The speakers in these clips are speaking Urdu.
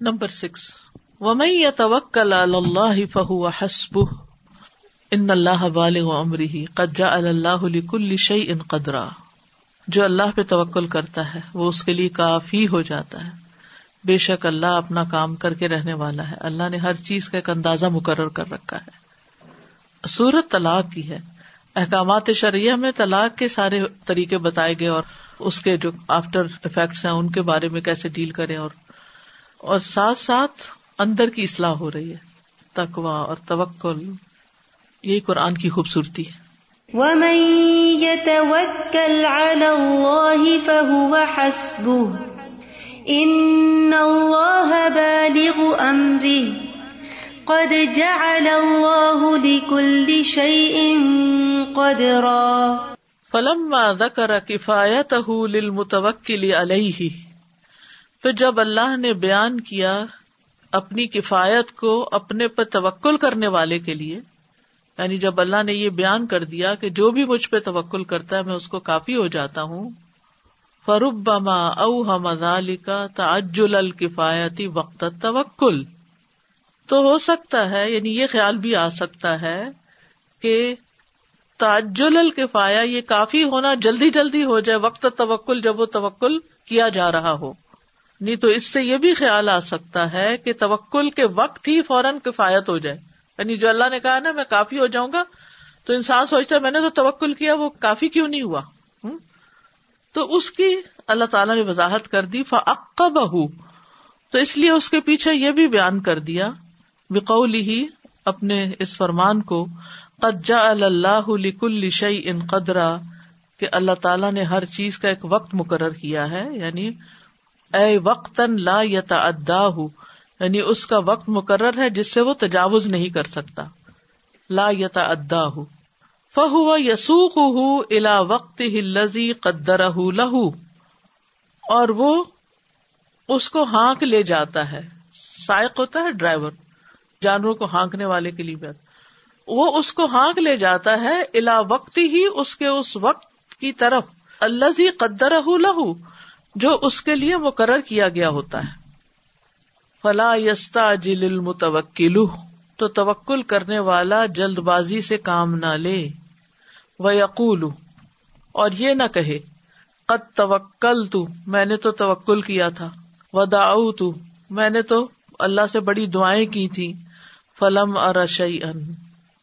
Number six. ومئی توکل اللہ فہو حسب ان اللہ بالغ عمری قجا اللہ کل شعی ان قدرا۔ جو اللہ پہ توکل کرتا ہے، وہ اس کے لیے کافی ہو جاتا ہے۔ بے شک اللہ اپنا کام کر کے رہنے والا ہے۔ اللہ نے ہر چیز کا ایک اندازہ مقرر کر رکھا ہے۔ سورت طلاق کی ہے۔ احکامات شریعہ میں طلاق کے سارے طریقے بتائے گئے اور اس کے جو آفٹر افیکٹس ہیں، ان کے بارے میں کیسے ڈیل کریں اور اور ساتھ ساتھ اندر کی اصلاح ہو رہی ہے۔ تقوا اور توکل یہی قرآن کی خوبصورتی ہے۔ قد جعل الله لكل شيء قدرا۔ فلما ذکر کفایت للمتوکل علیہ پھر جب اللہ نے بیان کیا اپنی کفایت کو اپنے پر توکل کرنے والے کے لیے یعنی جب اللہ نے یہ بیان کر دیا کہ جو بھی مجھ پہ توکل کرتا ہے، میں اس کو کافی ہو جاتا ہوں فروب بما او ہم کا تعجل الکفایتی وقت توکل تو ہو سکتا ہے یعنی یہ خیال بھی آ سکتا ہے کہ تاجل الکفایا یہ کافی ہونا جلدی جلدی ہو جائے، وقت توکل جب وہ توکل کیا جا رہا ہو۔ نہیں تو اس سے یہ بھی خیال آ سکتا ہے کہ توکل کے وقت ہی فوراً کفایت ہو جائے۔ یعنی جو اللہ نے کہا نا، میں کافی ہو جاؤں گا، تو انسان سوچتا ہے، میں نے تو توکل کیا، وہ کافی کیوں نہیں ہوا؟ تو اس کی اللہ تعالیٰ نے وضاحت کر دی فعق بہ تو اس لیے اس کے پیچھے یہ بھی بیان کر دیا بقول ہی اپنے اس فرمان کو قجا اللہ لکل شعی ان قدرا، کہ اللہ تعالیٰ نے ہر چیز کا ایک وقت مقرر کیا ہے یعنی اے وقت لا یتا یعنی اس کا وقت مقرر ہے جس سے وہ تجاوز نہیں کر سکتا۔ لا یتا ادا ہُ فہو یسوخ الا وقت ہی قدر لہو۔ اور وہ اس کو ہانک لے جاتا ہے۔ سائق ہوتا ہے ڈرائیور، جانوروں کو ہانکنے والے کے لیے۔ وہ اس کو ہانک لے جاتا ہے الا وقت ہی اس کے اس وقت کی طرف۔ اللہ قدر لہو جو اس کے لیے مقرر کیا گیا ہوتا ہے۔ فلا یستا جل متوکل تو توکل کرنے والا جلد بازی سے کام نہ لے۔ وہ یقول اور یہ نہ کہے، قد توکل تو میں نے تو توکل کیا تھا۔ و تو میں نے تو اللہ سے بڑی دعائیں کی تھی۔ فلم ارشئی ان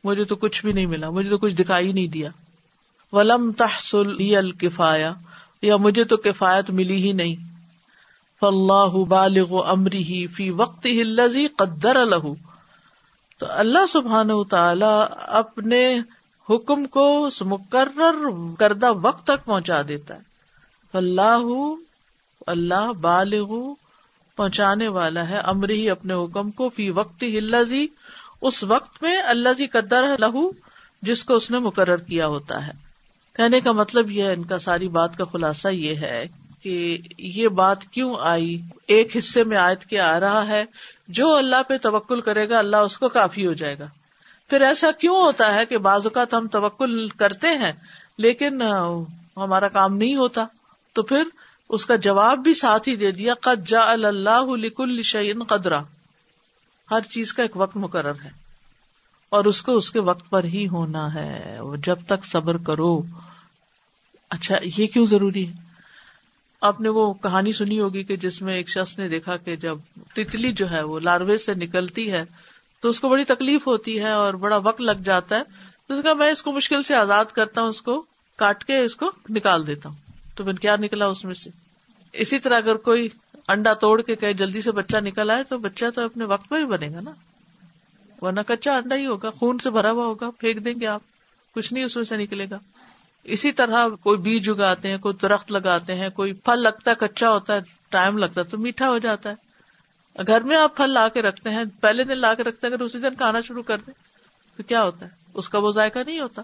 مجھے تو کچھ بھی نہیں ملا، مجھے تو کچھ دکھائی نہیں دیا۔ ولم تحسل الکفایا یا مجھے تو کفایت ملی ہی نہیں۔ فلاح بالغ امری ہی فی وقت ہی قدر الح تو اللہ سبحان تعالی اپنے حکم کو مقرر کردہ وقت تک پہنچا دیتا ہے۔ فلاح اللہ بالغ پہنچانے والا ہے امری ہی اپنے حکم کو فی وقت ہی اس وقت میں اللہ جی قدر لہو، جس کو اس نے مقرر کیا ہوتا ہے۔ کہنے کا مطلب یہ ہے، ان کا ساری بات کا خلاصہ یہ ہے کہ یہ بات کیوں آئی؟ ایک حصے میں آیت کے آ رہا ہے، جو اللہ پہ توکل کرے گا، اللہ اس کو کافی ہو جائے گا۔ پھر ایسا کیوں ہوتا ہے کہ بعض اوقات ہم توکل کرتے ہیں، لیکن ہمارا کام نہیں ہوتا؟ تو پھر اس کا جواب بھی ساتھ ہی دے دیا، قد جا اللہ لکل شعین قدرا۔ ہر چیز کا ایک وقت مقرر ہے۔ اور اس کو اس کے وقت پر ہی ہونا ہے۔ جب تک صبر کرو۔ اچھا یہ کیوں ضروری ہے؟ آپ نے وہ کہانی سنی ہوگی کہ جس میں ایک شخص نے دیکھا کہ جب تتلی جو ہے وہ لاروے سے نکلتی ہے، تو اس کو بڑی تکلیف ہوتی ہے اور بڑا وقت لگ جاتا ہے۔ تو اس کا میں اس کو مشکل سے آزاد کرتا ہوں، اس کو کاٹ کے اس کو نکال دیتا ہوں۔ تو پھر کیا نکلا اس میں سے؟ اسی طرح اگر کوئی انڈا توڑ کے کہ جلدی سے بچہ نکل آئے، تو بچہ تو اپنے وقت پہ ہی بنے گا نا۔ ورنہ کچا انڈا ہی ہوگا، خون سے بھرا ہوا ہوگا، پھینک دیں گے آپ۔ کچھ نہیں اس میں سے نکلے گا۔ اسی طرح کوئی بیج اگاتے ہیں، کوئی درخت لگاتے ہیں، کوئی پھل لگتا ہے، کچا ہوتا ہے، ٹائم لگتا ہے تو میٹھا ہو جاتا ہے۔ گھر میں آپ پھل لا کے رکھتے ہیں، پہلے دن لا کے رکھتے ہیں، اگر اسی دن کھانا شروع کر دیں تو کیا ہوتا ہے؟ اس کا وہ ذائقہ نہیں ہوتا۔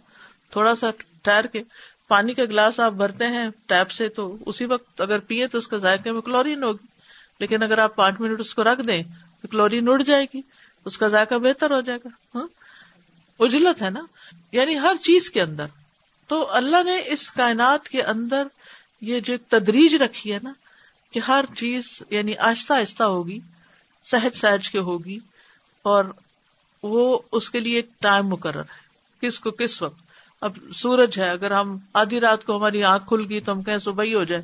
تھوڑا سا ٹھہر کے پانی کا گلاس آپ بھرتے ہیں ٹیپ سے تو اسی وقت اگر پیئے تو اس کا ذائقے میں کلورین ہوگی۔ لیکن اگر آپ پانچ منٹ اس کو رکھ دیں تو کلورین اڑ جائے گی۔ اس کا ذائقہ بہتر ہو جائے گا۔ ہاں؟ اجلت ہے نا؟ یعنی ہر چیز کے اندر۔ تو اللہ نے اس کائنات کے اندر یہ جو تدریج رکھی ہے نا، کہ ہر چیز یعنی آہستہ آہستہ ہوگی، سہج سہج کے ہوگی، اور وہ اس کے لیے ایک ٹائم مقرر ہے۔ کس کو کس وقت؟ اب سورج ہے، اگر ہم آدھی رات کو ہماری آنکھ کھل گئی تو ہم کہیں صبح ہی ہو جائے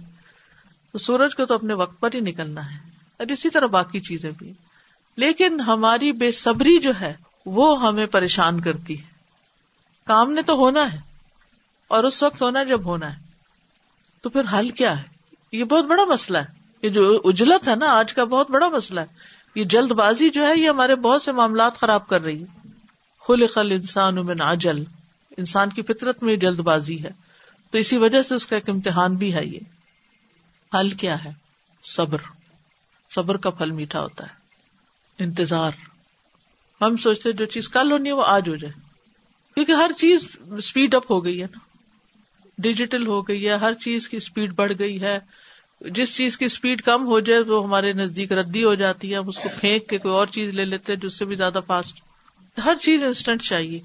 تو سورج کو تو اپنے وقت پر ہی نکلنا ہے۔ اور اسی طرح باقی چیزیں بھی۔ لیکن ہماری بے صبری جو ہے وہ ہمیں پریشان کرتی ہے۔ کام نے تو ہونا ہے اور اس وقت ہونا جب ہونا ہے، تو پھر حل کیا ہے؟ یہ بہت بڑا مسئلہ ہے۔ یہ جو اجلت ہے نا، آج کا بہت بڑا مسئلہ ہے۔ یہ جلد بازی جو ہے، یہ ہمارے بہت سے معاملات خراب کر رہی ہے۔ خل انسان من عجل۔ انسان کی فطرت میں جلد بازی ہے۔ تو اسی وجہ سے اس کا ایک امتحان بھی ہے یہ۔ حل کیا ہے؟ صبر۔ صبر کا پھل میٹھا ہوتا ہے۔ انتظار۔ ہم سوچتے جو چیز کل ہونی ہے وہ آج ہو جائے۔ کیونکہ ہر چیز اسپیڈ اپ ہو گئی ہے نا۔ ڈیجیٹل ہو گئی ہے، ہر چیز کی اسپیڈ بڑھ گئی ہے۔ جس چیز کی اسپیڈ کم ہو جائے وہ ہمارے نزدیک ردی ہو جاتی ہے۔ ہم اس کو پھینک کے کوئی اور چیز لے لیتے ہیں جس سے بھی زیادہ فاسٹ ہر چیز انسٹنٹ چاہیے۔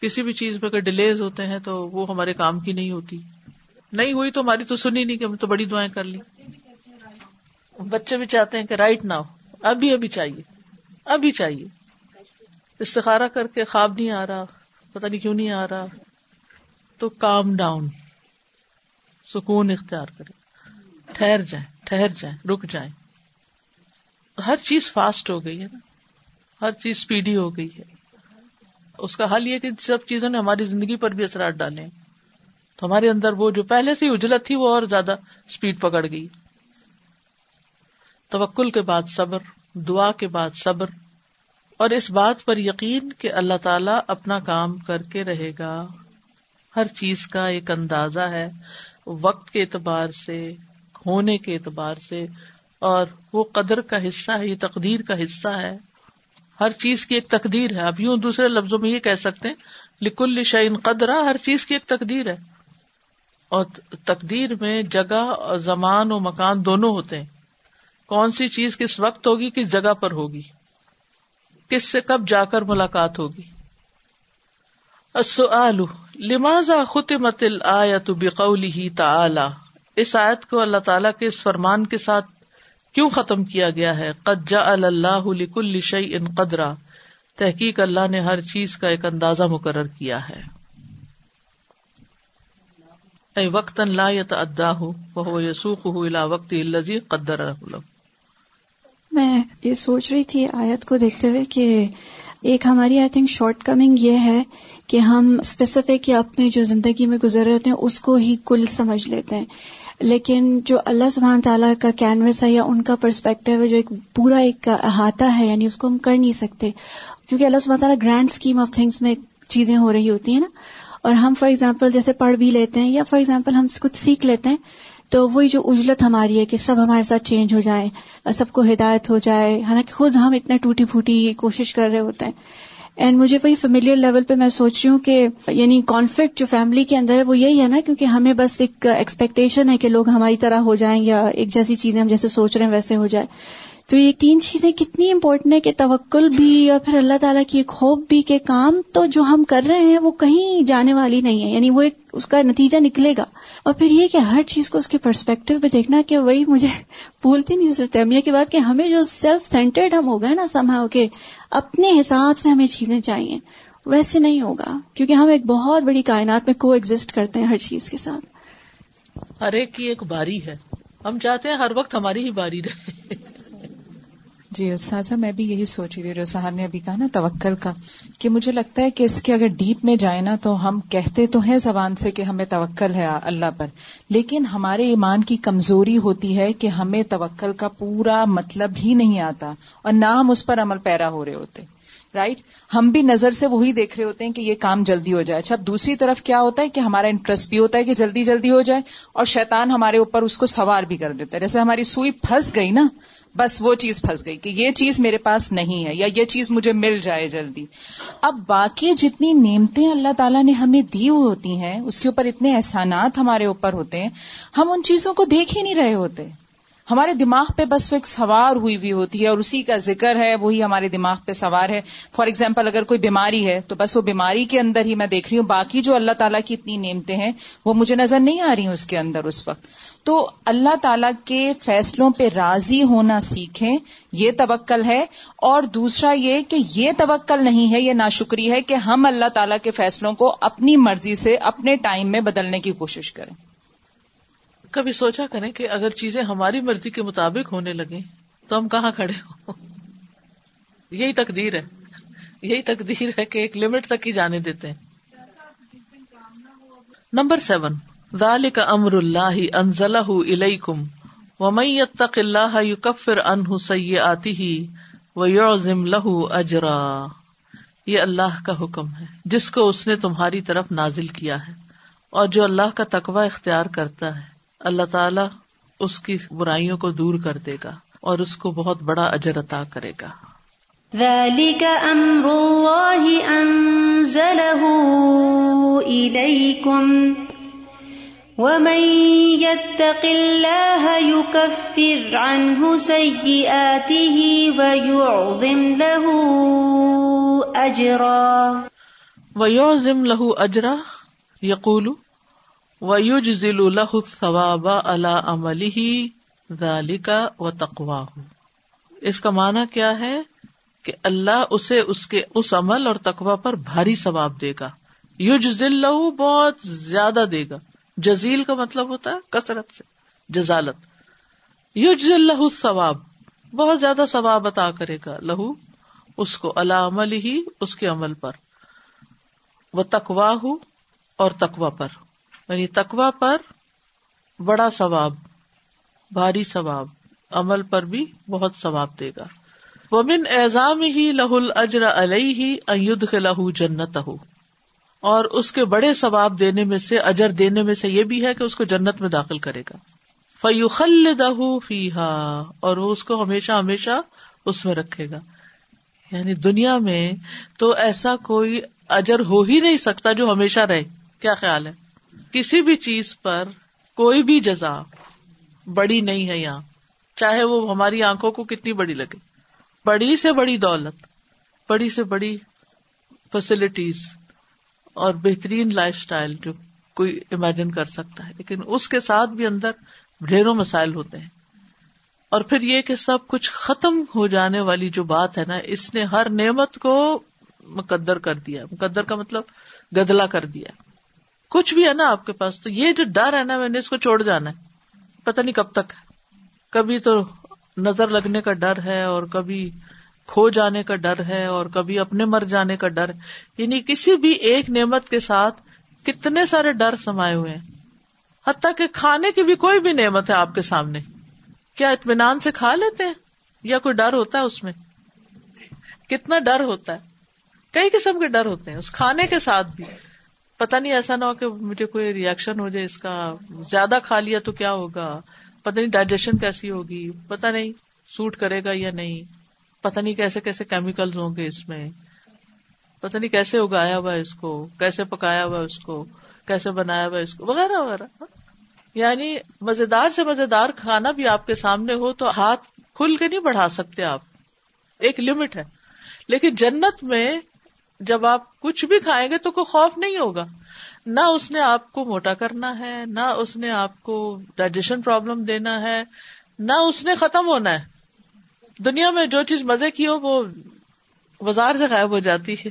کسی بھی چیز میں اگر ڈیلیز ہوتے ہیں تو وہ ہمارے کام کی نہیں ہوتی۔ نہیں ہوئی تو ہماری تو سنی نہیں کہ ہم تو بڑی دعائیں کر لی۔ بچے بھی چاہتے ہیں کہ رائٹ نہ ہو ابھی ابھی چاہیے ابھی چاہیے۔ استخارا کر کے خواب نہیں آ رہا پتا نہیں کیوں نہیں آ رہا۔ تو کام ڈاؤن سکون اختیار کرے ٹھہر جائیں ٹھہر جائیں، رک جائیں۔ ہر چیز فاسٹ ہو گئی ہے نا۔ ہر چیز اسپیڈی ہو گئی ہے۔ اس کا حل یہ کہ سب چیزوں نے ہماری زندگی پر بھی اثرات ڈالے۔ تو ہمارے اندر وہ جو پہلے سے اجلت تھی وہ اور زیادہ اسپیڈ پکڑ گئی۔ توکل کے بعد صبر، دعا کے بعد صبر، اور اس بات پر یقین کہ اللہ تعالی اپنا کام کر کے رہے گا۔ ہر چیز کا ایک اندازہ ہے، وقت کے اعتبار سے، ہونے کے اعتبار سے، اور وہ قدر کا حصہ ہے، یہ تقدیر کا حصہ ہے۔ ہر چیز کی ایک تقدیر ہے۔ اب یوں دوسرے لفظوں میں یہ کہہ سکتے ہیں، لکل شعین قدرا ہر چیز کی ایک تقدیر ہے۔ اور تقدیر میں جگہ اور زمان و مکان دونوں ہوتے ہیں۔ کون سی چیز کس وقت ہوگی، کس جگہ پر ہوگی؟ کس سے کب جا کر ملاقات ہوگی؟ لمازا ختمت الآیت بقوله تعالی؟ اس آیت کو اللہ تعالیٰ کے اس فرمان کے ساتھ کیوں ختم کیا گیا ہے؟ قد جعل اللہ لکل شیء قدرا، تحقیق اللہ نے ہر چیز کا ایک اندازہ مقرر کیا ہے۔ اے وقت لا يتعداه وهو يسوقه الى وقت الذي قدر له میں یہ سوچ رہی تھی آیت کو دیکھتے ہوئے کہ ایک ہماری آئی تھنک شارٹ کمنگ یہ ہے کہ ہم اسپیسیفک یا اپنے جو زندگی میں گزر رہے ہوتے ہیں، اس کو ہی کل سمجھ لیتے ہیں۔ لیکن جو اللہ سبحان تعالیٰ کا کینوس ہے یا ان کا پرسپیکٹو ہے، جو ایک پورا ایک احاطہ ہے یعنی اس کو ہم کر نہیں سکتے۔ کیونکہ اللہ سبحانہ تعالیٰ گرینڈ اسکیم آف تھنگس میں چیزیں ہو رہی ہوتی ہیں نا۔ اور ہم فار ایگزامپل جیسے پڑھ بھی لیتے ہیں یا فار ایگزامپل ہم کچھ سیکھ لیتے ہیں تو وہی جو اجلت ہماری ہے کہ سب ہمارے ساتھ چینج ہو جائے، سب کو ہدایت ہو جائے۔ حالانکہ خود ہم اتنے ٹوٹی پھوٹی کوشش کر رہے ہوتے ہیں۔ اینڈ مجھے وہی فیملیئر لیول پہ میں سوچ رہی ہوں کہ یعنی کانفلکٹ جو فیملی کے اندر ہے وہ یہی ہے نا کیونکہ ہمیں بس ایک ایکسپیکٹیشن ہے کہ لوگ ہماری طرح ہو جائیں یا ایک جیسی چیزیں ہم جیسے سوچ رہے ہیں ویسے ہو جائے۔ تو یہ تین چیزیں کتنی امپورٹنٹ ہے کہ توکل بھی اور پھر اللہ تعالیٰ کی ایک خوب بھی کہ کام تو جو ہم کر رہے ہیں وہ کہیں جانے والی نہیں ہے یعنی وہ ایک اس کا نتیجہ نکلے گا۔ اور پھر یہ کہ ہر چیز کو اس کے پرسپیکٹو پہ دیکھنا کہ وہی مجھے بھولتی نہیں جیسے تیمیہ کے بعد کہ ہمیں جو سیلف سینٹرڈ ہم ہو گئے نا سماؤ کہ اپنے حساب سے ہمیں چیزیں چاہیے، ویسے نہیں ہوگا۔ کیونکہ ہم ایک بہت بڑی کائنات میں کو ایگزٹ کرتے ہیں ہر چیز کے ساتھ۔ ہر ایک کی ایک باری ہے۔ ہم چاہتے ہیں ہر وقت ہماری ہی باری رہے۔ جی استاذہ میں بھی یہی سوچ رہی تھی، جو سہار نے ابھی کہا نا، توکل کا، کہ مجھے لگتا ہے کہ اس کے اگر ڈیپ میں جائے نا، تو ہم کہتے تو ہیں زبان سے کہ ہمیں توکل ہے اللہ پر، لیکن ہمارے ایمان کی کمزوری ہوتی ہے کہ ہمیں توکل کا پورا مطلب ہی نہیں آتا، اور نہ ہم اس پر عمل پیرا ہو رہے ہوتے رائٹ ہم بھی نظر سے وہی دیکھ رہے ہوتے ہیں کہ یہ کام جلدی ہو جائے۔ اچھا دوسری طرف کیا ہوتا ہے کہ ہمارا انٹرسٹ بھی ہوتا ہے کہ جلدی جلدی ہو جائے، اور شیطان ہمارے اوپر اس کو سوار بھی کر دیتا ہے۔ جیسے ہماری سوئی پھنس گئی نا بس وہ چیز پھنس گئی کہ یہ چیز میرے پاس نہیں ہے یا یہ چیز مجھے مل جائے جلدی۔ اب باقی جتنی نعمتیں اللہ تعالیٰ نے ہمیں دی ہوتی ہیں، اس کے اوپر اتنے احسانات ہمارے اوپر ہوتے ہیں، ہم ان چیزوں کو دیکھ ہی نہیں رہے ہوتے۔ ہمارے دماغ پہ بس وہ ایک سوار ہوئی ہوئی ہوتی ہے اور اسی کا ذکر ہے، وہی ہمارے دماغ پہ سوار ہے۔ فار ایگزامپل اگر کوئی بیماری ہے، تو بس وہ بیماری کے اندر ہی میں دیکھ رہی ہوں۔ باقی جو اللہ تعالیٰ کی اتنی نعمتیں ہیں، وہ مجھے نظر نہیں آ رہی ہیں اس کے اندر اس وقت۔ تو اللہ تعالی کے فیصلوں پہ راضی ہونا سیکھیں، یہ توکل ہے۔ اور دوسرا یہ کہ یہ توکل نہیں ہے، یہ ناشکری ہے کہ ہم اللہ تعالی کے فیصلوں کو اپنی مرضی سے، اپنے ٹائم میں بدلنے کی کوشش کریں۔ کبھی سوچا کریں کہ اگر چیزیں ہماری مرضی کے مطابق ہونے لگے تو ہم کہاں کھڑے ہوں؟ یہی تقدیر ہے۔ یہی تقدیر ہے کہ ایک لمٹ تک ہی جانے دیتے ہیں۔ نمبر سیون ذالک امر اللہ انزلہ الیکم ومن یتق اللہ یکفر عنہ سیئاتہ ویعظم لہ اجرا۔ یہ اللہ کا حکم ہے، جس کو اس نے تمہاری طرف نازل کیا ہے اور جو اللہ کا تقوی اختیار کرتا ہے۔ اللہ تعالی اس کی برائیوں کو دور کر دے گا اور اس کو بہت بڑا اجر عطا کرے گا۔ ذلك امر الله انزله اليكم ومن يتق الله يكفر عنه سيئاته ويعظم له اجرا ويعظم له اجرا يقول ويجزل له الثواب على عمله ذلك وتقواه۔ اس کا معنی کیا ہے کہ اللہ اسے اس کے اس عمل اور تقوا پر بھاری ثواب دے گا۔ یوج لہو بہت زیادہ دے گا۔ جزیل کا مطلب ہوتا ہے کثرت سے، جزالت۔ یوج لہو ثواب بہت زیادہ ثواب عطا کرے گا لہو اس کو اللہ عمل ہی اس کے عمل پر۔ وہ تقوا ہو اور تقوا پر۔ یعنی تقوا پر بڑا ثواب، بھاری ثواب، عمل پر بھی بہت ثواب دے گا۔ ومن اعزام ہی لہ الجر علیہ ایدھ لہو جنت ہو اور اس کے بڑے ثواب دینے میں سے، اجر دینے میں سے یہ بھی ہے کہ اس کو جنت میں داخل کرے گا۔ فیوخل دہ فی اور وہ اس کو ہمیشہ ہمیشہ اس میں رکھے گا۔ یعنی دنیا میں تو ایسا کوئی اجر ہو ہی نہیں سکتا جو ہمیشہ رہے۔ کیا خیال ہے؟ کسی بھی چیز پر کوئی بھی جزا بڑی نہیں ہے یہاں۔ چاہے وہ ہماری آنکھوں کو کتنی بڑی لگے۔ بڑی سے بڑی دولت، بڑی سے بڑی فیسلٹیز اور بہترین لائف اسٹائل جو کوئی امیجن کر سکتا ہے۔ لیکن اس کے ساتھ بھی اندر ڈھیروں مسائل ہوتے ہیں۔ اور پھر یہ کہ سب کچھ ختم ہو جانے والی جو بات ہے نا، اس نے ہر نعمت کو مقدر کر دیا۔ مقدر کا مطلب گدلا کر دیا۔ کچھ بھی ہے نا آپ کے پاس، تو یہ جو ڈر ہے نا، میں نے اس کو چھوڑ جانا ہے۔ پتہ نہیں کب تک کبھی تو نظر لگنے کا ڈر ہے اور کبھی کھو جانے کا ڈر ہے اور کبھی اپنے مر جانے کا ڈر۔ یعنی کسی بھی ایک نعمت کے ساتھ کتنے سارے ڈر سمائے ہوئے ہیں۔ حتیٰ کہ کھانے کی بھی کوئی بھی نعمت ہے آپ کے سامنے۔ کیا اطمینان سے کھا لیتے ہیں؟ یا کوئی ڈر ہوتا ہے اس میں؟ کتنا ڈر ہوتا ہے۔ کئی قسم کے ڈر ہوتے ہیں، اس کھانے کے ساتھ بھی۔ پتا نہیں ایسا نہ ہو کہ مجھے کوئی ریئیکشن ہو جائے اس کا۔ زیادہ کھا لیا تو کیا ہوگا؟ پتا نہیں ڈائجیشن کیسی ہوگی۔ پتا نہیں سوٹ کرے گا یا نہیں۔ پتا نہیں کیسے کیسے کیمیکل ہوں گے اس میں۔ پتا نہیں کیسے اگایا ہوا اس کو۔ کیسے پکایا ہوا اس کو۔ کیسے بنایا ہوا اس کو۔ وغیرہ وغیرہ۔ یعنی مزیدار سے مزیدار کھانا بھی آپ کے سامنے ہو تو ہاتھ کھل کے نہیں بڑھا سکتے آپ۔ ایک لمٹ ہے۔ لیکن جنت میں جب آپ کچھ بھی کھائیں گے تو کوئی خوف نہیں ہوگا۔ نہ اس نے آپ کو موٹا کرنا ہے، نہ اس نے آپ کو ڈائجیشن پرابلم دینا ہے، نہ اس نے ختم ہونا ہے۔ دنیا میں جو چیز مزے کی ہو، وہ بازار سے غائب ہو جاتی ہے۔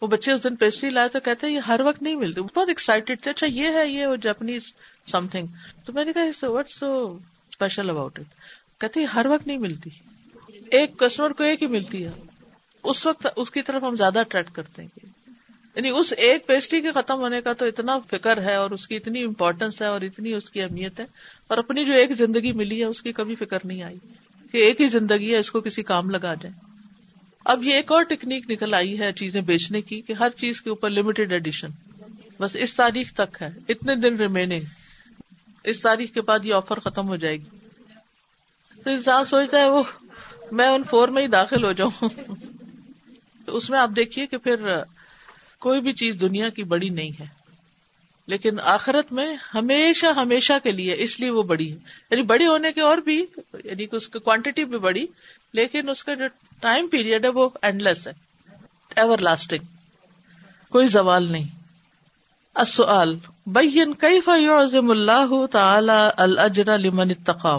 وہ بچے اس دن پیسٹری لائے تو کہتے ہیں، یہ ہر وقت نہیں ملتی۔ بہت ایکسائٹیڈ تھے اچھا یہ ہے، یہ جاپنیز سم تھنگ تو میں نے کہا what so special about it کہتے ہر وقت نہیں ملتی۔ ایک کسٹمر کو ایک ہی ملتی ہے۔ اس وقت اس کی طرف ہم زیادہ اٹریکٹ کرتے ہیں یعنی اس ایک پیسٹری کے ختم ہونے کا تو اتنا فکر ہے اور اس کی اتنی امپورٹینس ہے اور اتنی اس کی اہمیت ہے اور اپنی جو ایک زندگی ملی ہے اس کی کبھی فکر نہیں آئی کہ ایک ہی زندگی ہے اس کو کسی کام لگا جائے۔ اب یہ ایک اور ٹیکنیک نکل آئی ہے چیزیں بیچنے کی کہ ہر چیز کے اوپر لمیٹڈ ایڈیشن بس اس تاریخ تک ہے، اتنے دن ریمیننگ اس تاریخ کے بعد یہ آفر ختم ہو جائے گی۔ تو انسان سوچتا ہے وہ میں ان فور میں ہی داخل ہو جاؤں۔ تو اس میں آپ دیکھیے کہ پھر کوئی بھی چیز دنیا کی بڑی نہیں ہے۔ لیکن آخرت میں ہمیشہ ہمیشہ کے لیے اس لیے وہ بڑی ہے۔ یعنی بڑی ہونے کے اور بھی یعنی کہ اس کی کوانٹٹی بھی بڑی، لیکن اس کا جو ٹائم پیریڈ ہے وہ اینڈ لیس ہے۔ ایور لاسٹنگ کوئی زوال نہیں۔ السؤال بین کیف یعظم اللہ تعالی الاجر لمن اتقاہ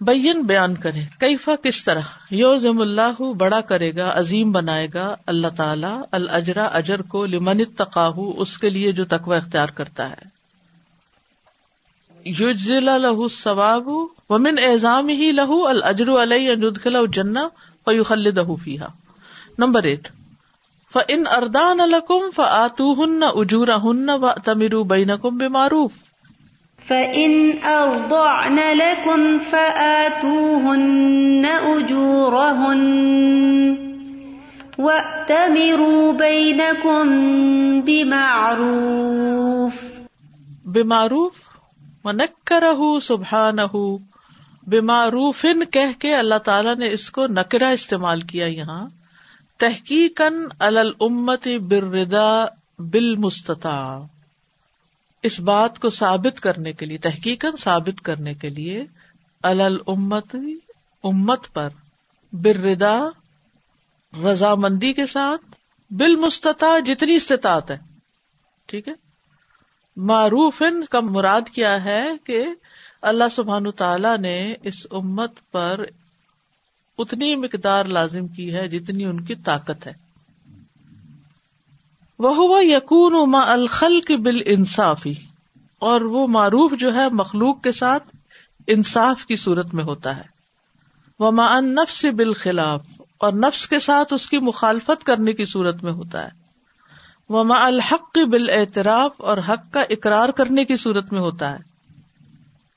بین بیان کرے کیفا کس طرح یوزم اللہ بڑا کرے گا، عظیم بنائے گا اللہ تعالیٰ الجرا اجر کو لمن تقاہ اس کے لیے جو تقوی اختیار کرتا ہے۔ لہو ثواب ومن اعظام ہی لہو الجر علیہ جنا فیو فیحا نمبر ایٹ ف ان اردان الکم ف آتو ہن اجورا ہن و تمرو بین کم بے معروف فَإِنْ أَرْضَعْنَ لَكُمْ فَآتُوهُنَّ أُجُورَهُنَّ وَأْتَمِرُوا بَيْنَكُمْ بِمَعْرُوفٍ بمعروف ونکرہ سبحانہ بمعروفن کہہ کے اللہ تعالیٰ نے اس کو نکرا استعمال کیا یہاں تحقیقاً علی الامت بالرضا بالمستطاع اس بات کو ثابت کرنے کے لیے تحقیق ثابت کرنے کے لیے الامت، امت پر بردا رضامندی کے ساتھ بال مستطا جتنی استطاعت ہے، ٹھیک ہے؟ معروف کا مراد کیا ہے کہ اللہ سبحان تعالی نے اس امت پر اتنی مقدار لازم کی ہے جتنی ان کی طاقت ہے۔ وہ یقون ما الخل کی بال انصافی اور وہ معروف جو ہے مخلوق کے ساتھ انصاف کی صورت میں ہوتا ہے۔ وہ ما ان نفس بال خلاف اور نفس کے ساتھ اس کی مخالفت کرنے کی صورت میں ہوتا ہے۔ وہ ما الحق بال اعتراف اور حق کا اقرار کرنے کی صورت میں ہوتا ہے۔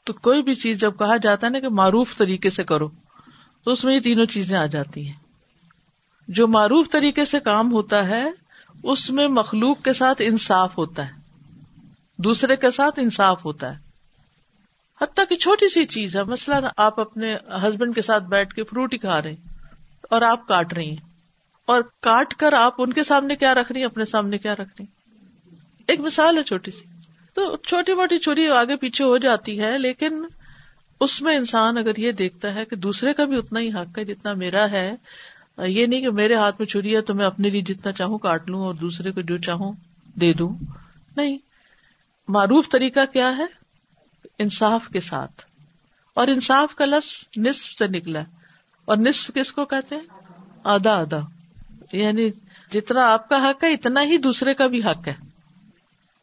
تو کوئی بھی چیز جب کہا جاتا ہے نا کہ معروف طریقے سے کرو، تو اس میں یہ تینوں چیزیں آ جاتی ہیں۔ جو معروف طریقے سے کام ہوتا ہے اس میں مخلوق کے ساتھ انصاف ہوتا ہے دوسرے کے ساتھ انصاف ہوتا ہے حتیٰ کہ چھوٹی سی چیز ہے مثلاً آپ اپنے ہسبینڈ کے ساتھ بیٹھ کے فروٹ ہی کھا رہے اور آپ کاٹ رہی ہیں اور کاٹ کر آپ ان کے سامنے کیا رکھ رہی ہیں؟ اپنے سامنے کیا رکھ رہی ایک مثال ہے چھوٹی سی۔ تو چھوٹی موٹی چھری آگے پیچھے ہو جاتی ہے، لیکن اس میں انسان اگر یہ دیکھتا ہے کہ دوسرے کا بھی اتنا ہی حق ہے جتنا میرا ہے یہ نہیں کہ میرے ہاتھ میں چھری ہے تو میں اپنے لیے جتنا چاہوں کاٹ لوں اور دوسرے کو جو چاہوں دے دوں۔ نہیں۔ معروف طریقہ کیا ہے؟ انصاف کے ساتھ۔ اور انصاف کا لفظ نصف سے نکلا اور نصف کس کو کہتے ہیں؟ آدھا آدھا۔ یعنی جتنا آپ کا حق ہے، اتنا ہی دوسرے کا بھی حق ہے۔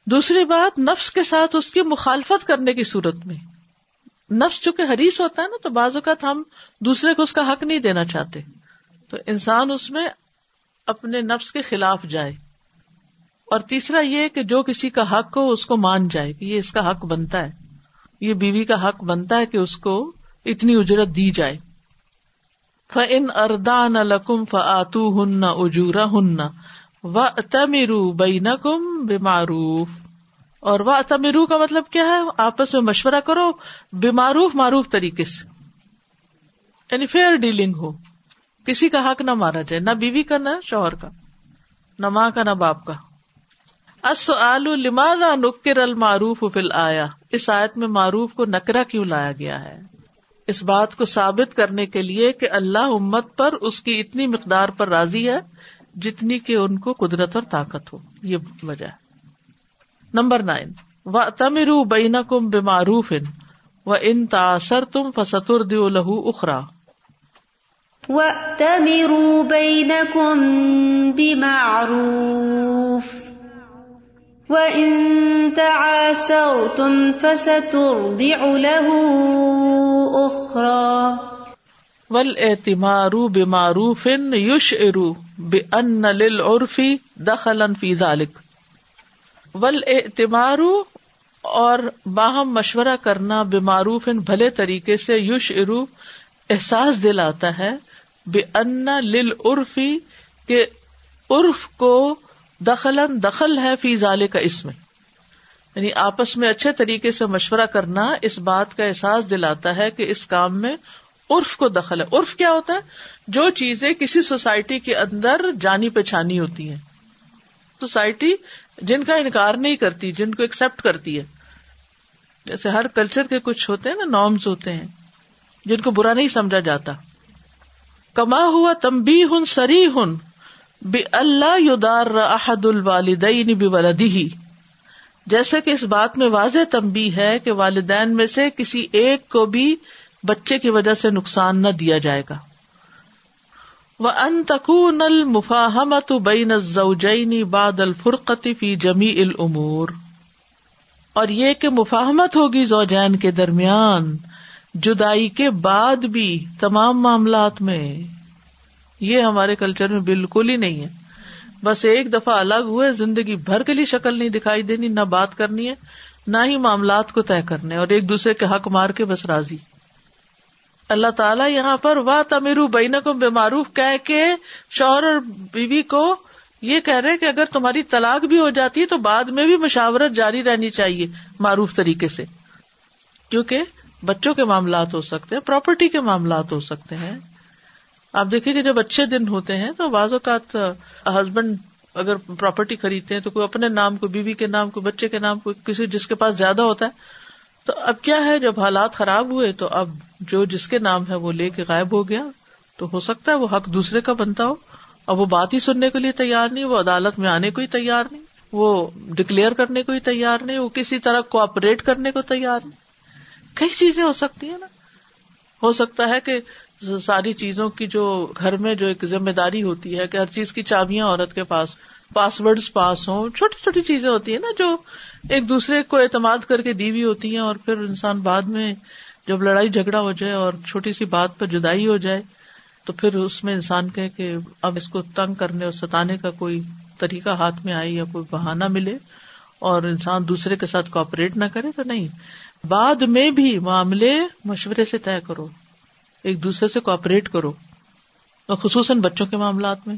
دوسری بات، نفس کے ساتھ اس کی مخالفت کرنے کی صورت میں۔ نفس چونکہ حریص ہوتا ہے نا، تو بعض اوقات ہم دوسرے کو اس کا حق نہیں دینا چاہتے۔ تو انسان اس میں اپنے نفس کے خلاف جائے۔ اور تیسرا یہ کہ جو کسی کا حق ہو اس کو مان جائے کہ یہ اس کا حق بنتا ہے۔ یہ بیوی کا حق بنتا ہے کہ اس کو اتنی اجرت دی جائے۔ ف ان اردان لکم فعتو ہن اجورا ہن و تمیرو بین کم بے معروف اور وہ تمیرو کا مطلب کیا ہے؟ آپس میں مشورہ کرو بے معروف معروف طریقے سے۔ یعنی فیئر ڈیلنگ ہو۔ کسی کا حق نہ مارا جائے، نہ بیوی کا، نہ شوہر کا، نہ ماں کا، نہ باپ کا۔ نکر المعروف فل آیا اس آیت میں معروف کو نکرا کیوں لایا گیا ہے؟ اس بات کو ثابت کرنے کے لیے کہ اللہ امت پر اس کی اتنی مقدار پر راضی ہے جتنی کہ ان کو قدرت اور طاقت ہو۔ یہ وجہ نمبر نائن و تمر بین کم بے معروف ان و ان تاثر تم فستر دیو لہو اخرا وَأْتَمِرُوا بَيْنَكُمْ بِمَعْرُوفٍ وَإِن تَعَاسَرْتُمْ فَسَتُرْضِعُ لَهُ أُخْرَى وَالْإِعْتِمَارُ بِمَعْرُوفٍ يُشْعِرُ بِأَنَّ لِلْعُرْفِ دَخَلًا فِي ذَلِكَ وَالْإِعْتِمَارُ اور باہم مشورہ کرنا بمعروف بھلے طریقے سے یوش ارو احساس دلاتا ہے بے ان لل عرفی کے عرف کو دخل دخل ہے فی ضالے کا اس میں یعنی آپس میں اچھے طریقے سے مشورہ کرنا اس بات کا احساس دلاتا ہے کہ اس کام میں عرف کو دخل ہے۔ عرف کیا ہوتا ہے؟ جو چیزیں کسی سوسائٹی کے اندر جانی پہچانی ہوتی ہیں۔ سوسائٹی جن کا انکار نہیں کرتی، جن کو ایکسپٹ کرتی ہے۔ جیسے ہر کلچر کے کچھ ہوتے ہیں نا نارمس ہوتے ہیں، جن کو برا نہیں سمجھا جاتا۔ کما ہوا تمبی ہن سری ہن بے اللہ یودار احد الوالدین ولدی جیسے کہ اس بات میں واضح تمبی ہے کہ والدین میں سے کسی ایک کو بھی بچے کی وجہ سے نقصان نہ دیا جائے گا۔ وہ ان تکون المفاہمت بین الزوجین بعد الفرقتی فی جمی العمور اور یہ کہ مفاہمت ہوگی زوجین کے درمیان۔ جدائی کے بعد بھی تمام معاملات میں یہ ہمارے کلچر میں بالکل ہی نہیں ہے۔ بس ایک دفعہ الگ ہوئے، زندگی بھر کے لیے شکل نہیں دکھائی دینی، نہ بات کرنی ہے، نہ ہی معاملات کو طے کرنے اور ایک دوسرے کے حق مار کے بس راضی۔ اللہ تعالیٰ یہاں پر واہ تمیرو بین کو بے معروف کہہ کے شوہر اور بیوی کو یہ کہہ رہے کہ اگر تمہاری طلاق بھی ہو جاتی ہے تو بعد میں بھی مشاورت جاری رہنی چاہیے معروف طریقے سے۔ کیونکہ بچوں کے معاملات ہو سکتے ہیں پراپرٹی کے معاملات ہو سکتے ہیں۔ آپ دیکھیں کہ جب اچھے دن ہوتے ہیں تو بعض اوقات ہسبینڈ اگر پراپرٹی خریدتے ہیں تو کوئی اپنے نام کو بیوی کے نام کو بچے کے نام کو کسی جس کے پاس زیادہ ہوتا ہے۔ تو اب کیا ہے، جب حالات خراب ہوئے تو اب جو جس کے نام ہے وہ لے کے غائب ہو گیا۔ تو ہو سکتا ہے وہ حق دوسرے کا بنتا ہو۔ اب وہ بات ہی سننے کے لیے تیار نہیں، وہ عدالت میں آنے کو ہی تیار نہیں، وہ ڈکلیئر کرنے کو ہی تیار نہیں، وہ کسی طرح کوپریٹ کرنے کو تیار نہیں۔ کئی چیزیں ہو سکتی ہیں نا۔ ہو سکتا ہے کہ ساری چیزوں کی جو گھر میں جو ایک ذمہ داری ہوتی ہے کہ ہر چیز کی چابیاں عورت کے پاس پاس ورڈ پاس ہوں، چھوٹی چھوٹی چیزیں ہوتی ہیں نا جو ایک دوسرے کو اعتماد کر کے دیوی ہوتی ہیں اور پھر انسان بعد میں جب لڑائی جھگڑا ہو جائے اور چھوٹی سی بات پر جدائی ہو جائے تو پھر اس میں انسان کہ اب اس کو تنگ کرنے اور ستانے کا کوئی طریقہ ہاتھ میں آئے یا کوئی بہانا ملے اور انسان دوسرے کے ساتھ کوپریٹ نہ کرے تو نہیں۔ بعد میں بھی معاملے مشورے سے طے کرو، ایک دوسرے سے کوپریٹ کرو، اور خصوصاً بچوں کے معاملات میں۔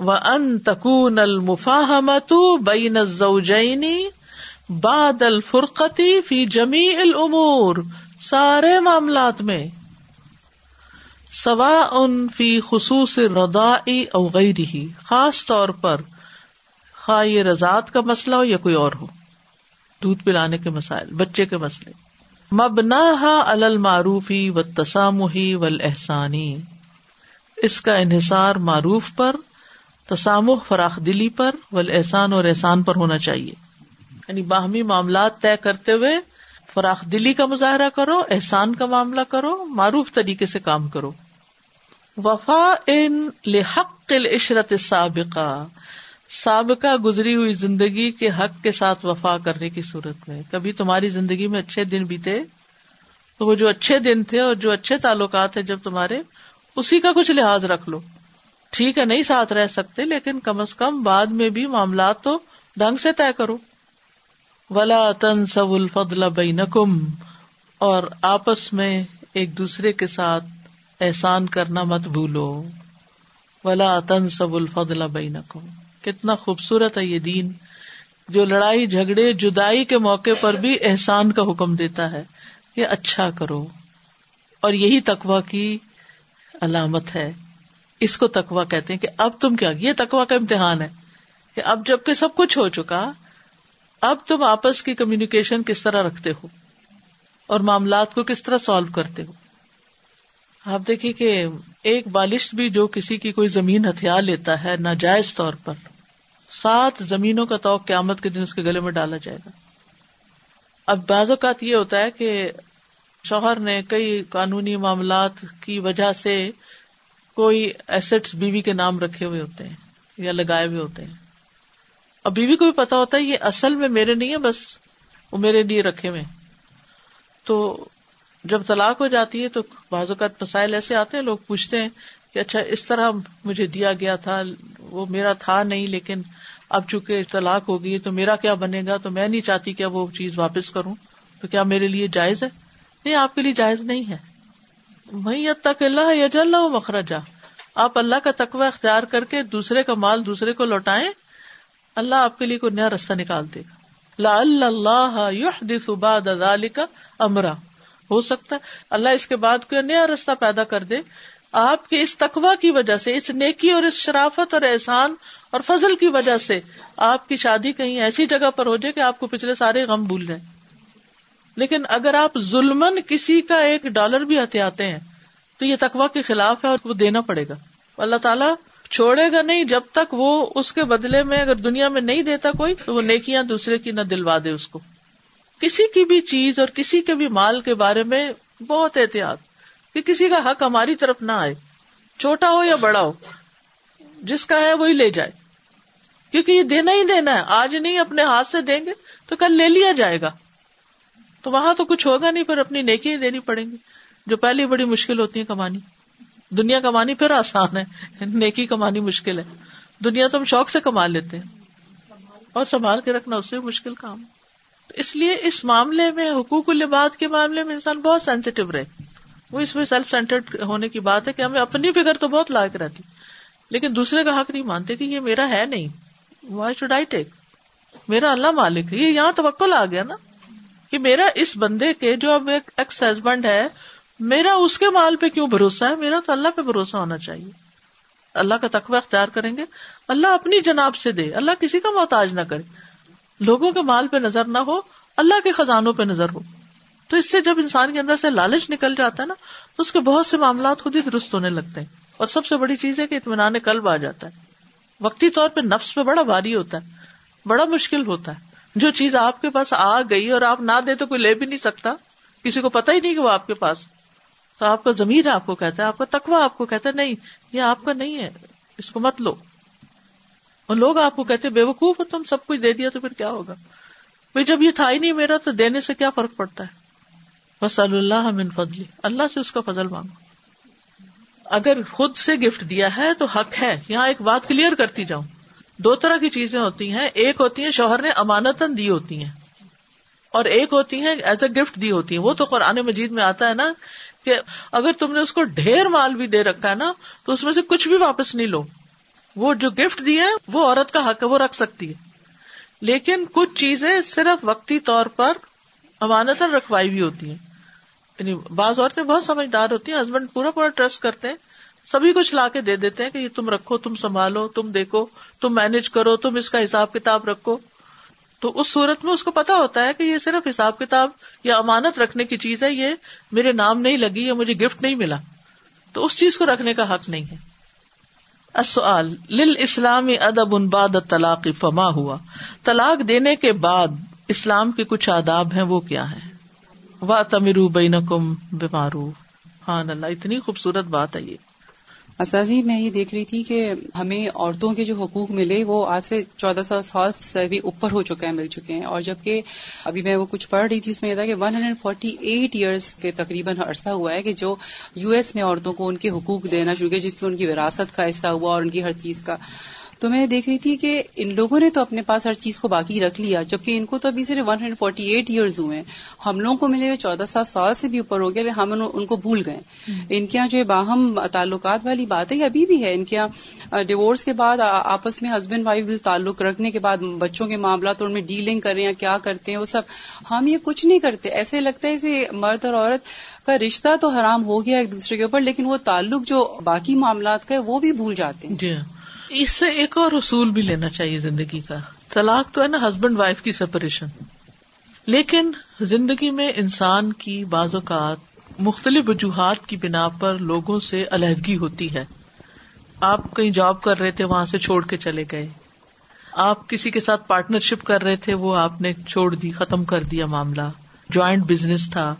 ان تکون المفاہمت بین الزوجین بعد الفرقتی فی جمی العمور سارے معاملات میں سوا ان فی خصوص ردائی اوغیر ہی خاص طور پر خواہ یہ رضاط کا مسئلہ ہو یا کوئی اور ہو۔ دودھ پلانے کے مسائل، بچے کے مسئلے۔ مبنا المعروفی و تسامحی و احسانی اس کا انحصار معروف پر، تسامح فراخ دلی پر و احسان اور احسان پر ہونا چاہیے۔ یعنی باہمی معاملات طے کرتے ہوئے فراخ دلی کا مظاہرہ کرو، احسان کا معاملہ کرو، معروف طریقے سے کام کرو۔ وفا ان لحق عشرت سابقہ سابقہ گزری ہوئی زندگی کے حق کے ساتھ وفا کرنے کی صورت میں۔ کبھی تمہاری زندگی میں اچھے دن بیتے تو وہ جو اچھے دن تھے اور جو اچھے تعلقات ہیں جب تمہارے، اسی کا کچھ لحاظ رکھ لو۔ ٹھیک ہے، نہیں ساتھ رہ سکتے، لیکن کم از کم بعد میں بھی معاملات تو ڈھنگ سے طے کرو۔ ولا تن سب الفضل بینکم اور آپس میں ایک دوسرے کے ساتھ احسان کرنا مت بھولو۔ ولا تن سب الفضل بینکم کتنا خوبصورت ہے یہ دین، جو لڑائی، جھگڑے، جدائی کے موقع پر بھی احسان کا حکم دیتا ہے۔ کہ اچھا کرو۔ اور یہی تقوا کی علامت ہے۔ اس کو تقوا کہتے ہیں کہ اب تم کیا، یہ تقوا کا امتحان ہے کہ اب جبکہ سب کچھ ہو چکا، اب تم آپس کی کمیونیکیشن کس طرح رکھتے ہو؟ اور معاملات کو کس طرح سالو کرتے ہو؟ آپ دیکھیے کہ ایک بالش بھی جو کسی کی کوئی زمین ہتھیار لیتا ہے، ناجائز طور پر۔ سات زمینوں کا تو قیامت کے دن اس کے گلے میں ڈالا جائے گا۔ اب بعض اوقات یہ ہوتا ہے کہ شوہر نے کئی قانونی معاملات کی وجہ سے کوئی ایسٹس بیوی کے نام رکھے ہوئے ہوتے ہیں یا لگائے ہوئے ہوتے ہیں۔ اور بیوی کو بھی پتا ہوتا ہے یہ اصل میں میرے نہیں ہے، بس وہ میرے لیے رکھے ہوئے تو جب طلاق ہو جاتی ہے تو بعض اوقات مسائل ایسے آتے ہیں، لوگ پوچھتے ہیں کہ اچھا اس طرح مجھے دیا گیا تھا وہ میرا تھا نہیں، لیکن اب چونکہ طلاق ہو گئی تو میرا کیا بنے گا؟ تو میں نہیں چاہتی کہ وہ چیز واپس کروں۔ تو کیا میرے لیے جائز ہے؟ نہیں، آپ کے لیے جائز نہیں ہے۔ وہی تک اللہ یا جل مخرجا۔ آپ اللہ کا تقوی اختیار کر کے دوسرے کا مال دوسرے کو لوٹائیں، اللہ آپ کے لیے کوئی نیا راستہ نکال دے گا۔ لا اللہ کا امرا۔ ہو سکتا ہے، اللہ اس کے بعد کوئی نیا راستہ پیدا کر دے۔ آپ کے اس تقوا کی وجہ سے، اس نیکی اور اس شرافت اور احسان اور فضل کی وجہ سے آپ کی شادی کہیں ایسی جگہ پر ہو جائے کہ آپ کو پچھلے سارے غم بھول جائیں۔ لیکن اگر آپ ظلمن کسی کا ایک ڈالر بھی ہتھیاتے ہیں، تو یہ تقوا کے خلاف ہے اور وہ دینا پڑے گا۔ اللہ تعالیٰ چھوڑے گا نہیں، جب تک وہ اس کے بدلے میں اگر دنیا میں نہیں دیتا کوئی، تو وہ نیکیاں دوسرے کی نہ دلوا دے اس کو۔ کسی کی بھی چیز اور کسی کے بھی مال کے بارے میں بہت احتیاط۔ کہ کسی کا حق ہماری طرف نہ آئے، چھوٹا ہو یا بڑا ہو، جس کا ہے وہی لے جائے۔ کیونکہ یہ دینا ہی دینا ہے، آج نہیں، اپنے ہاتھ سے دیں گے تو کل لے لیا جائے گا۔ تو وہاں تو کچھ ہوگا نہیں، پھر اپنی نیکی ہی دینی پڑیں گی۔ جو پہلی بڑی مشکل ہوتی ہے کمانی۔ دنیا کمانی پھر آسان ہے، نیکی کمانی مشکل ہے۔ دنیا تو ہم شوق سے کما لیتے ہیں، اور سنبھال کے رکھنا اس سے مشکل کام۔ اس لیے اس معاملے میں، حقوق الباد کے معاملے میں انسان بہت سینسیٹیو رہے۔ وہ اس میں سیلف سینٹرڈ ہونے کی بات ہے کہ ہمیں اپنی فکر تو بہت لائق رہتی۔ لیکن دوسرے کا حق نہیں مانتے کہ یہ میرا ہے نہیں۔ وائی شوڈ آئی ٹیک میرا اللہ مالک ہے۔ یہ یہاں توکل آ گیا نا کہ میرا اس بندے کے جو اب ایک ایکس ہسبینڈ ہے، میرا اس کے مال پہ کیوں بھروسہ ہے؟ میرا تو اللہ پہ بھروسہ ہونا چاہیے۔ اللہ کا تقوی اختیار کریں گے۔ اللہ اپنی جناب سے دے۔ اللہ کسی کا محتاج نہ کرے۔ لوگوں کے مال پہ نظر نہ ہو، اللہ کے خزانوں پہ نظر ہو۔ تو اس سے جب انسان کے اندر سے لالچ نکل جاتا ہے نا، تو اس کے بہت سے معاملات خود ہی درست ہونے لگتے ہیں۔ اور سب سے بڑی چیز ہے کہ اطمینان قلب آ جاتا ہے۔ وقتی طور پہ نفس پہ بڑا بھاری ہوتا ہے، بڑا مشکل ہوتا ہے۔ جو چیز آپ کے پاس آ گئی اور آپ نہ دے تو کوئی لے بھی نہیں سکتا۔ کسی کو پتا ہی نہیں کہ وہ آپ کے پاس۔ تو آپ کا ضمیر آپ کو کہتا ہے، آپ کا تکوا آپ کو کہتا ہے، نہیں، یہ آپ کا نہیں ہے، اس کو مت لو۔ اور لوگ آپ کو کہتے بے وقوف ہو تم، سب کچھ دے دیا تو پھر کیا ہوگا؟ بھائی جب یہ تھا ہی نہیں میرا، تو دینے سے کیا فرق پڑتا ہے؟ بس اللہ من فضلی اللہ سے اس کا فضل مانگو۔ اگر خود سے گفٹ دیا ہے تو حق ہے۔ یہاں ایک بات کلیئر کرتی جاؤں۔ دو طرح کی چیزیں ہوتی ہیں۔ ایک ہوتی ہیں شوہر نے امانتن دی ہوتی ہیں۔ اور ایک ہوتی ہیں ایز اے گفٹ دی ہوتی ہیں۔ وہ تو قرآن مجید میں آتا ہے نا کہ اگر تم نے اس کو ڈھیر مال بھی دے رکھا ہے نا، تو اس میں سے کچھ بھی واپس نہیں لو۔ وہ جو گفٹ دی ہے وہ عورت کا حق ہے، وہ رکھ سکتی ہے۔ لیکن کچھ چیزیں صرف وقتی طور پر امانتن رکھوائی بھی ہوتی ہیں۔ یعنی بعض عورتیں بہت سمجھدار ہوتی ہیں ہسبینڈ پورا پورا ٹرسٹ کرتے ہیں، سبھی کچھ لا کے دے دیتے ہیں کہ یہ تم رکھو، تم سنبھالو، تم دیکھو، تم مینج کرو، تم اس کا حساب کتاب رکھو۔ تو اس صورت میں اس کو پتا ہوتا ہے کہ یہ صرف حساب کتاب یا امانت رکھنے کی چیز ہے، یہ میرے نام نہیں لگی یا مجھے گفٹ نہیں ملا۔ تو اس چیز کو رکھنے کا حق نہیں ہے۔ لل اسلامی ادب ان باد طلاق فما ہوا؟ طلاق دینے کے بعد اسلام کے کچھ آداب ہیں، وہ کیا ہے و تمرو بین کم بیمارو ہاں اللہ، اتنی خوبصورت بات ہے یہ۔ اسازی جی، میں یہ دیکھ رہی تھی کہ ہمیں عورتوں کے جو حقوق ملے، وہ آج سے چودہ سو سال سے بھی اوپر ہو چکے ہیں، مل چکے ہیں۔ اور جبکہ ابھی میں وہ کچھ پڑھ رہی تھی، اس میں یہ تھا کہ one hundred forty eight years کے تقریباً عرصہ ہوا ہے کہ جو یو ایس میں عورتوں کو ان کے حقوق دینا شروع کیا، جس میں ان کی وراثت کا حصہ ہوا اور ان کی ہر چیز کا۔ تو میں دیکھ رہی تھی کہ ان لوگوں نے تو اپنے پاس ہر چیز کو باقی رکھ لیا جبکہ ان کو تو ابھی صرف one hundred forty eight years ہوئے ہم لوگوں کو ملے ہوئے چودہ سات سال سے بھی اوپر ہو گیا ہم ان کو بھول گئے ان کے یہاں جو باہم تعلقات والی بات ہے یہ ابھی بھی ہے۔ ان کے یہاں ڈیوورس کے بعد آپس میں ہسبینڈ وائف تعلق رکھنے کے بعد بچوں کے معاملات اور ان میں ڈیلنگ کر رہے ہیں کیا کرتے ہیں وہ سب۔ ہم یہ کچھ نہیں کرتے۔ ایسے لگتا ہے اسے مرد اور عورت کا رشتہ تو حرام ہو گیا ایک دوسرے کے اوپر لیکن وہ تعلق جو باقی معاملات کا ہے وہ بھی بھول جاتے ہیں۔ جی۔ اس سے ایک اور اصول بھی لینا چاہیے زندگی کا۔ طلاق تو ہے نا ہسبینڈ وائف کی سپریشن۔ لیکن زندگی میں انسان کی بعض اوقات مختلف وجوہات کی بنا پر لوگوں سے علیحدگی ہوتی ہے۔ آپ کہیں جاب کر رہے تھے، وہاں سے چھوڑ کے چلے گئے۔ آپ کسی کے ساتھ پارٹنرشپ کر رہے تھے، وہ آپ نے چھوڑ دی، ختم کر دیا معاملہ۔ جوائنٹ بزنس تھا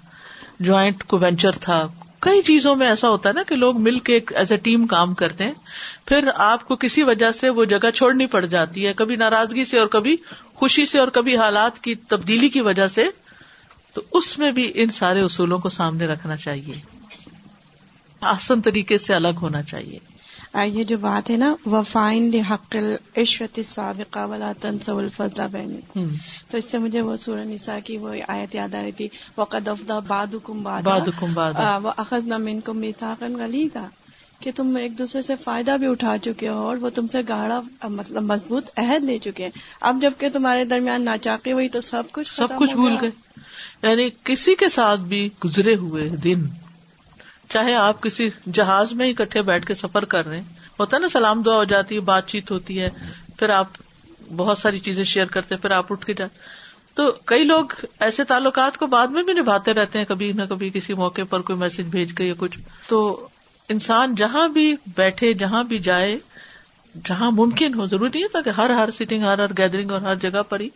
جوائنٹ کو وینچر تھا۔ کئی چیزوں میں ایسا ہوتا ہے نا کہ لوگ مل کے ایز اے ٹیم کام کرتے ہیں۔ پھر آپ کو کسی وجہ سے وہ جگہ چھوڑنی پڑ جاتی ہے کبھی ناراضگی سے اور کبھی خوشی سے اور کبھی حالات کی تبدیلی کی وجہ سے تو اس میں بھی ان سارے اصولوں کو سامنے رکھنا چاہیے۔ آسن طریقے سے الگ ہونا چاہیے۔ یہ جو بات ہے نا وفائن حق عشرت سابقہ والا تنسو الفضلہ بہن تو اس سے مجھے وہ سورہ نساء کی وہ آیت یاد آ رہی تھی وقد افدا باد کم باد اخذ نہ من کم میساقن گلی تھا کہ تم ایک دوسرے سے فائدہ بھی اٹھا چکے ہو اور وہ تم سے گاڑا مطلب مضبوط عہد لے چکے ہیں۔ اب جبکہ تمہارے درمیان ناچاقی ہوئی تو سب کچھ سب کچھ بھول گئے۔ یعنی کسی کے ساتھ بھی گزرے ہوئے دن چاہے آپ کسی جہاز میں ہی کٹھے بیٹھ کے سفر کر رہے ہیں ہوتا ہے نا سلام دعا ہو جاتی ہے بات چیت ہوتی ہے پھر آپ بہت ساری چیزیں شیئر کرتے پھر آپ اٹھ کے جاتے تو کئی لوگ ایسے تعلقات کو بعد میں بھی نبھاتے رہتے ہیں کبھی نہ کبھی کسی موقع پر کوئی میسج بھیج کے یا کچھ۔ تو انسان جہاں بھی بیٹھے، جہاں بھی جائے، جہاں ممکن ہو، ضروری نہیں تھا کہ ہر ہر سیٹنگ ہر ہر گیدرنگ اور ہر جگہ پر ہی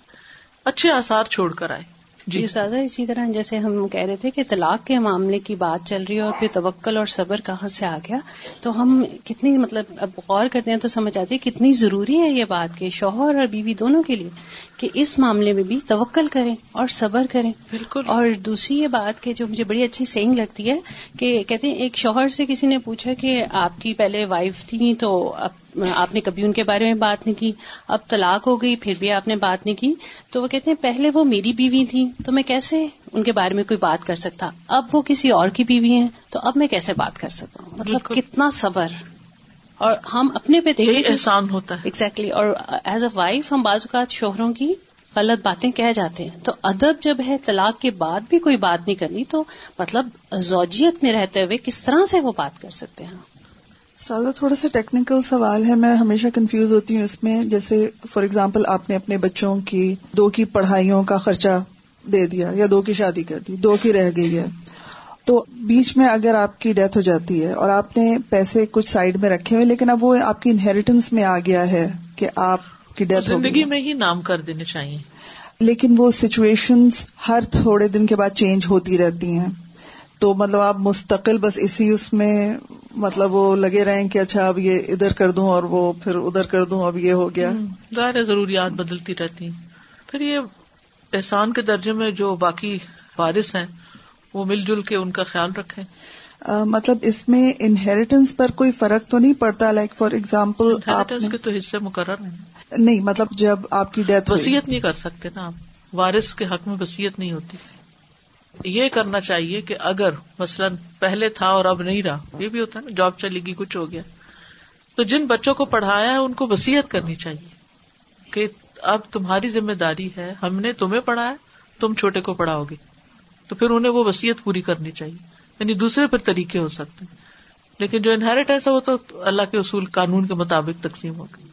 اچھے آسار چھوڑ کر آئے۔ جی۔ سادہ اسی طرح جیسے ہم کہہ رہے تھے کہ طلاق کے معاملے کی بات چل رہی ہے اور پھر توکل اور صبر کہاں سے آ گیا؟ تو ہم کتنی مطلب اب غور کرتے ہیں تو سمجھ آتی ہے کتنی ضروری ہے یہ بات کہ شوہر اور بیوی دونوں کے لیے کہ اس معاملے میں بھی توکل کریں اور صبر کریں۔ بالکل۔ اور دوسری یہ بات کہ جو مجھے بڑی اچھی سینگ لگتی ہے کہ کہتے ہیں ایک شوہر سے کسی نے پوچھا کہ آپ کی پہلے وائف تھی تو آپ نے کبھی ان کے بارے میں بات نہیں کی اب طلاق ہو گئی پھر بھی آپ نے بات نہیں کی۔ تو وہ کہتے ہیں پہلے وہ میری بیوی تھی تو میں کیسے ان کے بارے میں کوئی بات کر سکتا؟ اب وہ کسی اور کی بیوی ہیں تو اب میں کیسے بات کر سکتا ہوں؟ مطلب کتنا صبر۔ اور ہم اپنے پہ دیکھیں احسان ہوتا ہے۔ ایگزیکٹلی اور ایز اے وائف ہم بعض اوقات شوہروں کی غلط باتیں کہہ جاتے ہیں۔ تو ادب جب ہے طلاق کے بعد بھی کوئی بات نہیں کرنی تو مطلب زوجیت میں رہتے ہوئے کس طرح سے وہ بات کر سکتے ہیں؟ سادہ تھوڑا سا ٹیکنیکل سوال ہے میں ہمیشہ کنفیوز ہوتی ہوں اس میں۔ جیسے فار ایگزامپل آپ نے اپنے بچوں کی دو کی پڑھائیوں کا خرچہ دے دیا یا دو کی شادی کر دی دو کی رہ گئی ہے۔ تو بیچ میں اگر آپ کی ڈیتھ ہو جاتی ہے اور آپ نے پیسے کچھ سائڈ میں رکھے ہوئے لیکن اب وہ آپ کی انہیریٹنس میں آ گیا ہے کہ آپ کی ڈیتھ زندگی میں ہی نام کر دینے چاہیے۔ لیکن وہ سچویشن ہر تھوڑے دن کے بعد چینج ہوتی رہتی ہیں۔ تو مطلب آپ مستقل بس اسی اس میں مطلب وہ لگے رہیں کہ اچھا اب یہ ادھر کر دوں اور وہ پھر ادھر کر دوں اب یہ ہو گیا۔ ظاہر ضروریات بدلتی رہتی۔ ہیں پھر یہ احسان کے درجے میں جو باقی وارث ہیں وہ مل جل کے ان کا خیال رکھیں۔ مطلب اس میں انہیریٹنس پر کوئی فرق تو نہیں پڑتا لائک فار ایگزامپل کے تو حصے مقرر نہیں نہیں مطلب جب آپ کی ڈیتھ وسیعت نہیں کر سکتے نا آپ۔ وارث کے حق میں وسیعت نہیں ہوتی۔ یہ کرنا چاہیے کہ اگر مثلاً پہلے تھا اور اب نہیں رہا، یہ بھی ہوتا ہے نا، جاب چلے گی، کچھ ہو گیا۔ تو جن بچوں کو پڑھایا ہے، ان کو وسیعت کرنی چاہیے کہ اب تمہاری ذمہ داری ہے، ہم نے تمہیں پڑھایا، تم چھوٹے کو پڑھاؤ گے۔ تو پھر انہیں وہ وسیعت پوری کرنی چاہیے۔ یعنی دوسرے پھر طریقے ہو سکتے ہیں۔ لیکن جو انہیریٹ ہے وہ تو اللہ کے اصول، قانون کے مطابق تقسیم ہوگی